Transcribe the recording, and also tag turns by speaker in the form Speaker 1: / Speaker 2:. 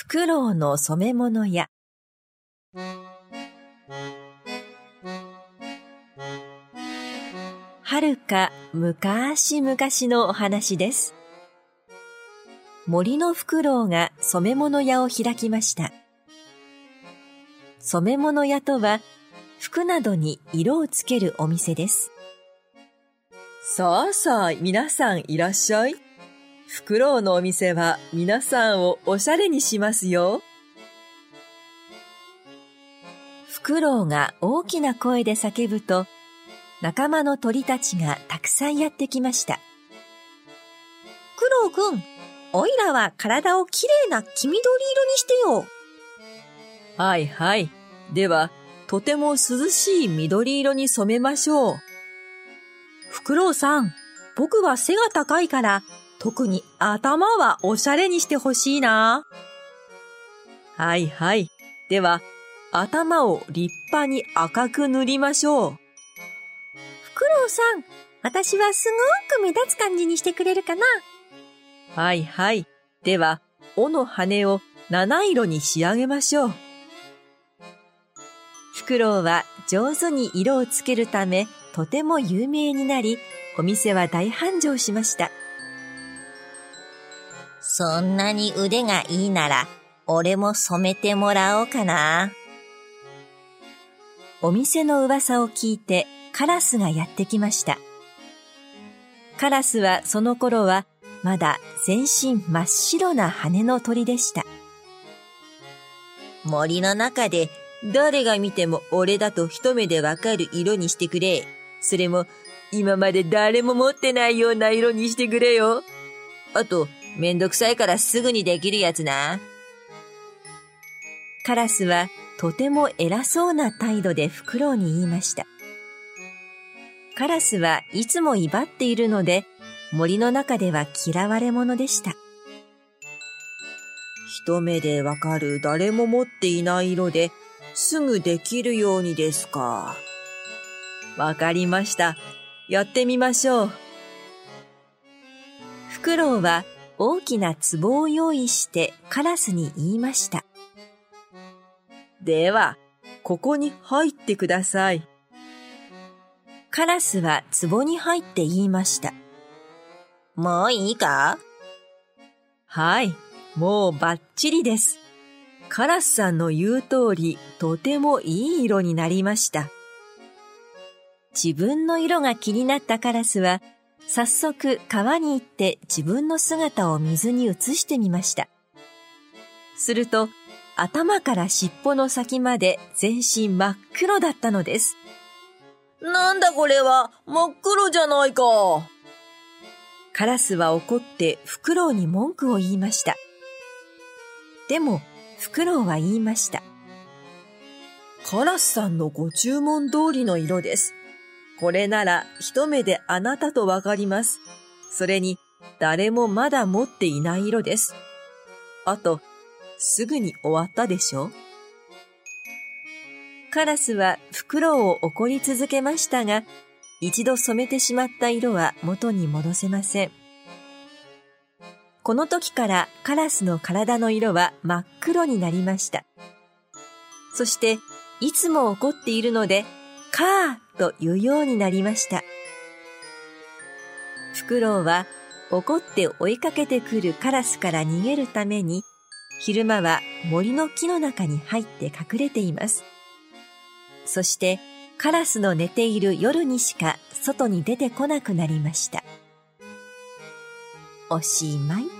Speaker 1: フクロウの染め物屋はるか昔々のお話です。森のフクロウが染め物屋を開きました。染め物屋とは服などに色をつけるお店です。
Speaker 2: さあさあ、皆さんいらっしゃい。フクロウのお店は皆さんをおしゃれにしますよ。
Speaker 1: フクロウが大きな声で叫ぶと、仲間の鳥たちがたくさんやってきました。
Speaker 3: クロウくん、おいらは体をきれいな黄緑色にしてよ。
Speaker 2: はいはい。では、とても涼しい緑色に染めましょう。
Speaker 3: フクロウさん、僕は背が高いから、特に頭はおしゃれにしてほしいな。
Speaker 2: はいはい。では、頭を立派に赤く塗りましょう。
Speaker 3: フクロウさん、私はすごく目立つ感じにしてくれるかな？
Speaker 2: はいはい。では、尾の羽を七色に仕上げましょう。
Speaker 1: フクロウは上手に色をつけるため、とても有名になり、お店は大繁盛しました。
Speaker 4: そんなに腕がいいなら、俺も染めてもらおうかな。
Speaker 1: お店の噂を聞いてカラスがやってきました。カラスはその頃はまだ全身真っ白な羽の鳥でした。
Speaker 4: 森の中で誰が見ても俺だと一目でわかる色にしてくれ。それも今まで誰も持ってないような色にしてくれよ。あと、めんどくさいからすぐにできるやつな。
Speaker 1: カラスはとても偉そうな態度でフクロウに言いました。カラスはいつも威張っているので森の中では嫌われ者でした。
Speaker 2: 一目でわかる誰も持っていない色ですぐできるようにですか。わかりました。やってみましょう。
Speaker 1: フクロウは大きな壺を用意してカラスに言いました。
Speaker 2: では、ここに入ってください。
Speaker 1: カラスは壺に入って言いました。
Speaker 4: もういいか？
Speaker 2: はい、もうバッチリです。カラスさんの言う通り、とてもいい色になりました。
Speaker 1: 自分の色が気になったカラスは、早速川に行って自分の姿を水に映してみました。すると、頭から尻尾の先まで全身真っ黒だったのです。
Speaker 2: なんだこれは、真っ黒じゃないか。
Speaker 1: カラスは怒ってフクロウに文句を言いました。でも、フクロウは言いました。
Speaker 2: カラスさんのご注文通りの色です。これなら一目であなたとわかります。それに誰もまだ持っていない色です。あと、すぐに終わったでしょ？
Speaker 1: カラスはフクロウを怒り続けましたが、一度染めてしまった色は元に戻せません。この時からカラスの体の色は真っ黒になりました。そして、いつも怒っているので、カーと言うようになりました。フクロウは怒って追いかけてくるカラスから逃げるために、昼間は森の木の中に入って隠れています。そして、カラスの寝ている夜にしか外に出てこなくなりました。おしまい。